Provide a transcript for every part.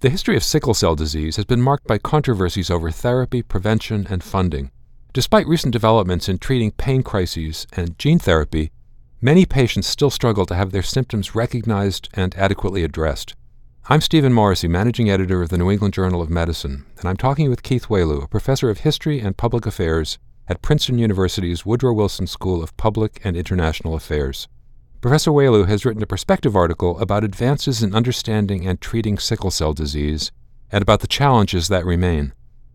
The history of sickle cell disease has been marked by controversies over therapy, prevention, and funding. Despite recent developments in treating pain crises and gene therapy, many patients still struggle to have their symptoms recognized and adequately addressed. I'm Stephen Morrissey, managing editor of the New England Journal of Medicine, and I'm talking with Keith Wailoo, a professor of history and public affairs at Princeton University's Woodrow Wilson School of Public and International Affairs. Professor Wailoo has written a perspective article about advances in understanding and treating sickle cell disease and about the challenges that remain.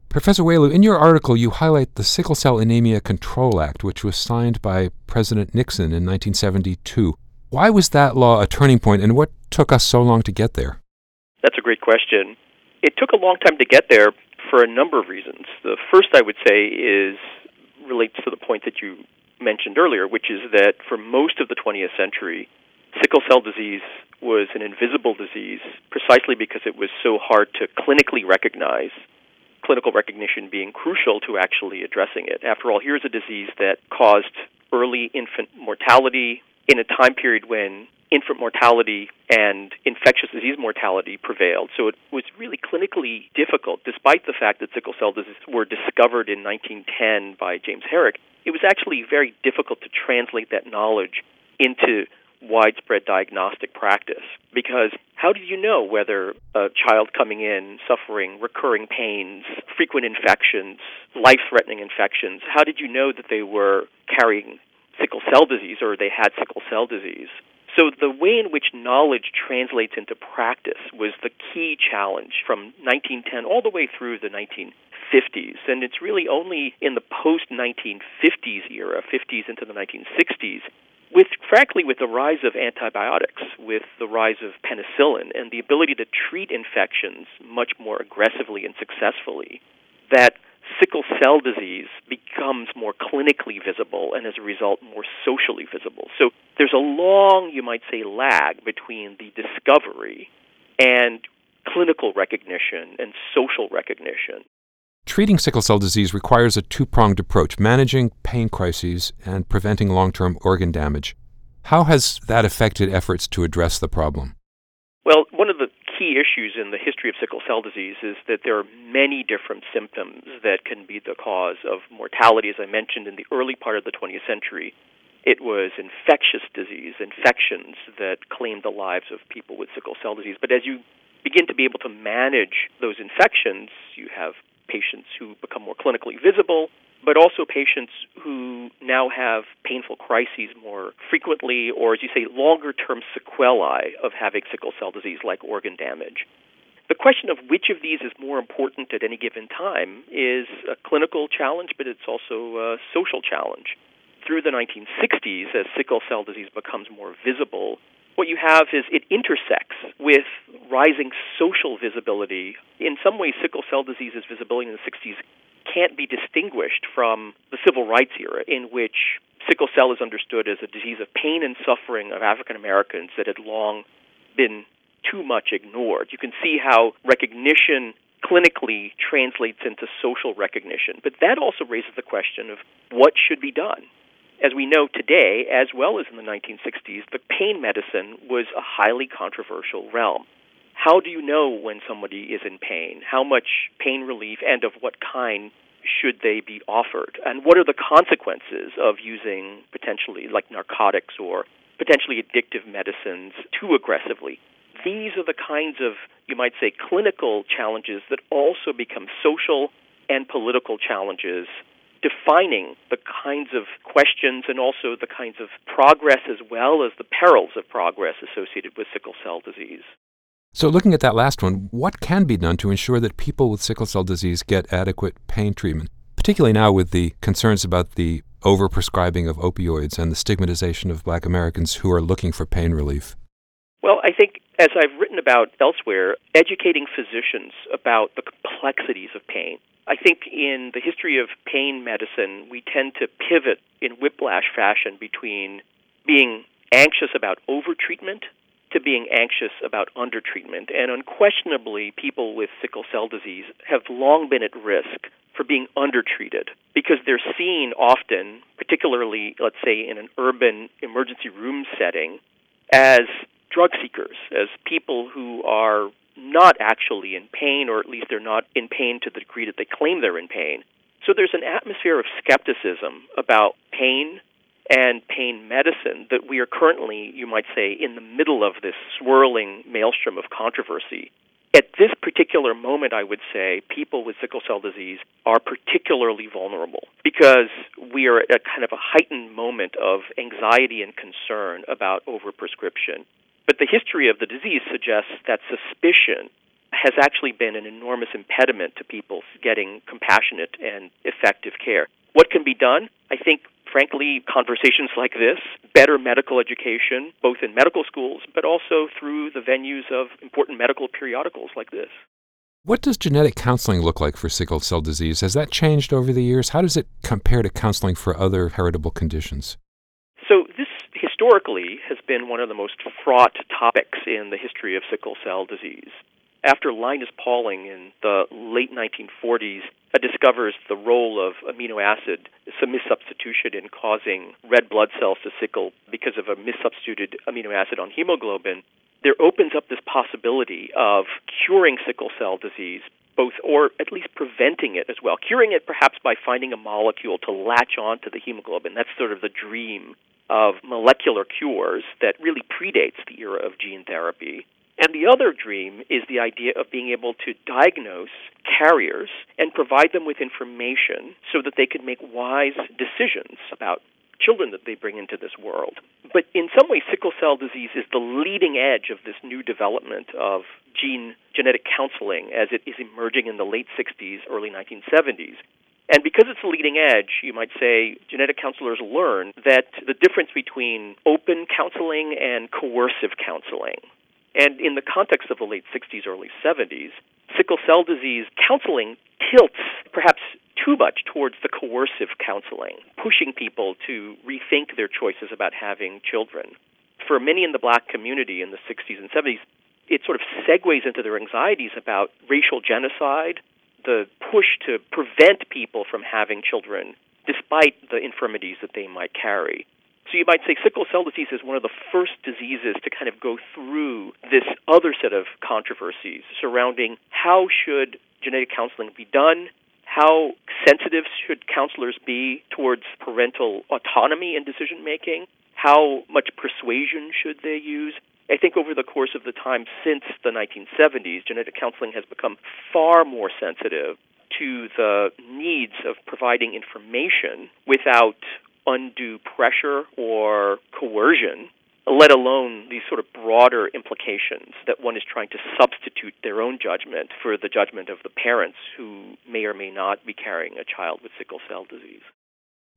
Professor Wailoo, in your article, you highlight the Sickle Cell Anemia Control Act, which was signed by President Nixon in 1972. Why was that law a turning point, and what took us so long to get there? That's a great question. It took a long time to get there for a number of reasons. The first, I would say, is relates to the point that you mentioned earlier, which is that for most of the 20th century, sickle cell disease was an invisible disease precisely because it was so hard to clinically recognize, clinical recognition being crucial to actually addressing it. After all, here's a disease that caused early infant mortality in a time period when infant mortality and infectious disease mortality prevailed. So it was really clinically difficult, despite the fact that sickle cell disease were discovered in 1910 by James Herrick. It was actually very difficult to translate that knowledge into widespread diagnostic practice because how did you know whether a child coming in suffering recurring pains, frequent infections, life threatening infections, how did you know that they were carrying sickle cell disease or they had sickle cell disease? So the way in which knowledge translates into practice was the key challenge from 1910 all the way through the 1950s. And it's really only in the post 1950s era, 50s into the 1960s, with frankly with the rise of antibiotics, with the rise of penicillin and the ability to treat infections much more aggressively and successfully, that sickle cell disease becomes more clinically visible and as a result more socially visible. So there's a long, you might say, lag between the discovery and clinical recognition and social recognition. Treating sickle cell disease requires a two pronged approach managing pain crises and preventing long term organ damage. How has that affected efforts to address the problem? Well, one key issues in the history of sickle cell disease is that there are many different symptoms that can be the cause of mortality. As I mentioned in the early part of the 20th century, it was infectious disease, infections that claimed the lives of people with sickle cell disease. But as you begin to be able to manage those infections, you have patients who become more clinically visible, but also patients who now have painful crises more frequently, or as you say, longer term sequelae of having sickle cell disease, like organ damage. The question of which of these is more important at any given time is a clinical challenge, but it's also a social challenge. Through the 1960s, as sickle cell disease becomes more visible, what you have is it intersects with rising social visibility. In some ways, sickle cell disease's visibility in the 60s can't be distinguished from the civil rights era, in which sickle cell is understood as a disease of pain and suffering of African Americans that had long been too much ignored. You can see how recognition clinically translates into social recognition. But that also raises the question of what should be done. As we know today, as well as in the 1960s, the pain medicine was a highly controversial realm how do you know when somebody is in pain? How much pain relief and of what kind should they be offered? And what are the consequences of using potentially like narcotics or potentially addictive medicines too aggressively? These are the kinds of, you might say, clinical challenges that also become social and political challenges, defining the kinds of questions and also the kinds of progress as well as the perils of progress associated with sickle cell disease. So, looking at that last one, what can be done to ensure that people with sickle cell disease get adequate pain treatment, particularly now with the concerns about the overprescribing of opioids and the stigmatization of black Americans who are looking for pain relief? Well, I think, as I've written about elsewhere, educating physicians about the complexities of pain. I think in the history of pain medicine, we tend to pivot in whiplash fashion between being anxious about overtreatment to being anxious about undertreatment. And unquestionably, people with sickle cell disease have long been at risk for being undertreated because they're seen often, particularly, let's say, in an urban emergency room setting, as drug seekers, as people who are not actually in pain, or at least they're not in pain to the degree that they claim they're in pain. So there's an atmosphere of skepticism about pain and pain medicine that we are currently, you might say, in the middle of this swirling maelstrom of controversy. At this particular moment, I would say people with sickle cell disease are particularly vulnerable because we are at a kind of a heightened moment of anxiety and concern about overprescription. But the history of the disease suggests that suspicion has actually been an enormous impediment to people getting compassionate and effective care. What can be done? I think frankly, conversations like this, better medical education, both in medical schools, but also through the venues of important medical periodicals like this. What does genetic counseling look like for sickle cell disease? Has that changed over the years? How does it compare to counseling for other heritable conditions? So, this historically has been one of the most fraught topics in the history of sickle cell disease. After Linus Pauling in the late 1940s uh, discovers the role of amino acid, some missubstitution in causing red blood cells to sickle because of a missubstituted amino acid on hemoglobin, there opens up this possibility of curing sickle cell disease both or at least preventing it as well curing it perhaps by finding a molecule to latch onto the hemoglobin. That's sort of the dream of molecular cures that really predates the era of gene therapy and the other dream is the idea of being able to diagnose carriers and provide them with information so that they can make wise decisions about children that they bring into this world. But in some ways, sickle cell disease is the leading edge of this new development of gene genetic counseling as it is emerging in the late 60s, early 1970s. And because it's the leading edge, you might say genetic counselors learn that the difference between open counseling and coercive counseling. And in the context of the late 60s, early 70s, sickle cell disease counseling tilts perhaps too much towards the coercive counseling, pushing people to rethink their choices about having children. For many in the black community in the 60s and 70s, it sort of segues into their anxieties about racial genocide, the push to prevent people from having children despite the infirmities that they might carry. So you might say sickle cell disease is one of the first diseases to kind of go through this other set of controversies surrounding how should genetic counseling be done, how sensitive should counselors be towards parental autonomy in decision making, how much persuasion should they use. I think over the course of the time since the 1970s, genetic counseling has become far more sensitive to the needs of providing information without undue pressure or coercion, let alone these sort of broader implications that one is trying to substitute their own judgment for the judgment of the parents who may or may not be carrying a child with sickle cell disease.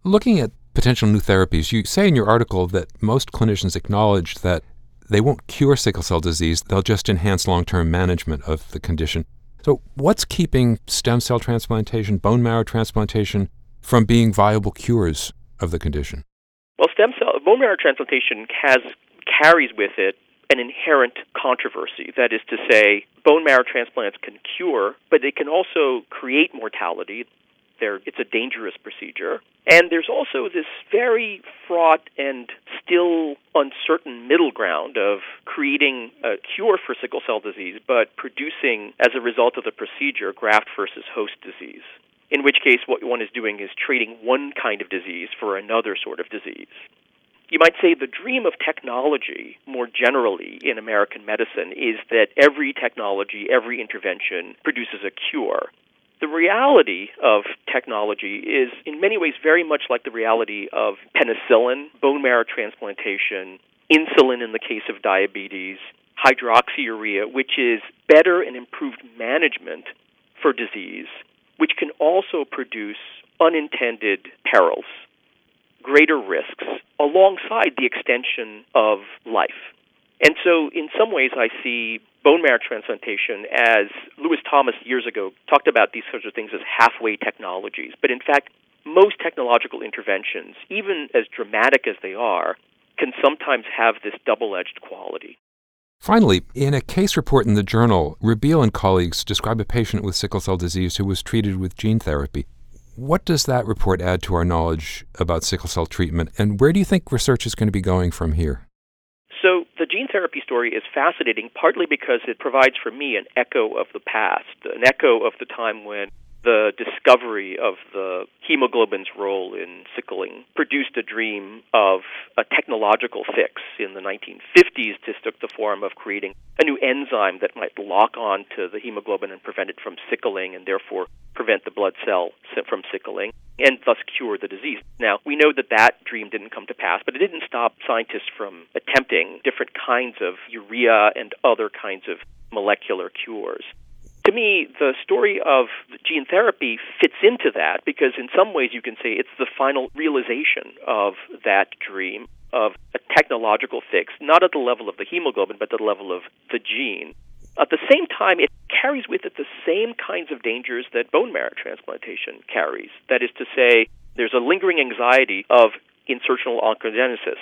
Looking at potential new therapies, you say in your article that most clinicians acknowledge that they won't cure sickle cell disease, they'll just enhance long term management of the condition. So, what's keeping stem cell transplantation, bone marrow transplantation from being viable cures of the condition? Well, stem cell bone marrow transplantation has carries with it an inherent controversy. That is to say, bone marrow transplants can cure, but they can also create mortality. They're, it's a dangerous procedure. And there's also this very fraught and still uncertain middle ground of creating a cure for sickle cell disease, but producing, as a result of the procedure, graft versus host disease in which case what one is doing is trading one kind of disease for another sort of disease. You might say the dream of technology, more generally in American medicine, is that every technology, every intervention produces a cure. The reality of technology is, in many ways, very much like the reality of penicillin, bone marrow transplantation, insulin in the case of diabetes, hydroxyurea, which is better and improved management for disease which can also produce unintended perils, greater risks, alongside the extension of life. And so, in some ways, I see bone marrow transplantation as Lewis Thomas years ago talked about these sorts of things as halfway technologies. But in fact, most technological interventions, even as dramatic as they are, can sometimes have this double edged quality. Finally, in a case report in the journal, Ribeil and colleagues describe a patient with sickle cell disease who was treated with gene therapy. What does that report add to our knowledge about sickle cell treatment, and where do you think research is going to be going from here? So, the gene therapy story is fascinating, partly because it provides for me an echo of the past, an echo of the time when the discovery of the hemoglobin's role in sickling produced a dream of a technological fix in the 1950s. This took the form of creating a new enzyme that might lock on to the hemoglobin and prevent it from sickling and therefore prevent the blood cell from sickling and thus cure the disease. Now, we know that that dream didn't come to pass, but it didn't stop scientists from attempting different kinds of urea and other kinds of molecular cures to me, the story of gene therapy fits into that because, in some ways, you can say it's the final realization of that dream of a technological fix, not at the level of the hemoglobin, but at the level of the gene. At the same time, it carries with it the same kinds of dangers that bone marrow transplantation carries. That is to say, there's a lingering anxiety of insertional oncogenesis.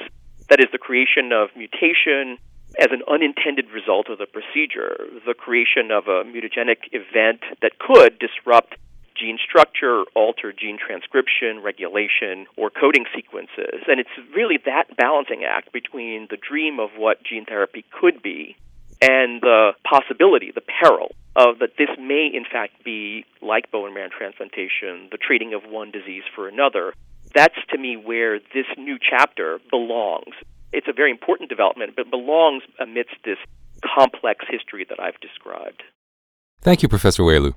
That is the creation of mutation, as an unintended result of the procedure, the creation of a mutagenic event that could disrupt gene structure, alter gene transcription, regulation, or coding sequences. And it's really that balancing act between the dream of what gene therapy could be and the possibility, the peril of that this may in fact be like bone marrow transplantation, the treating of one disease for another. That's to me where this new chapter belongs it's a very important development, but belongs amidst this complex history that I've described. Thank you, Professor Wailoo.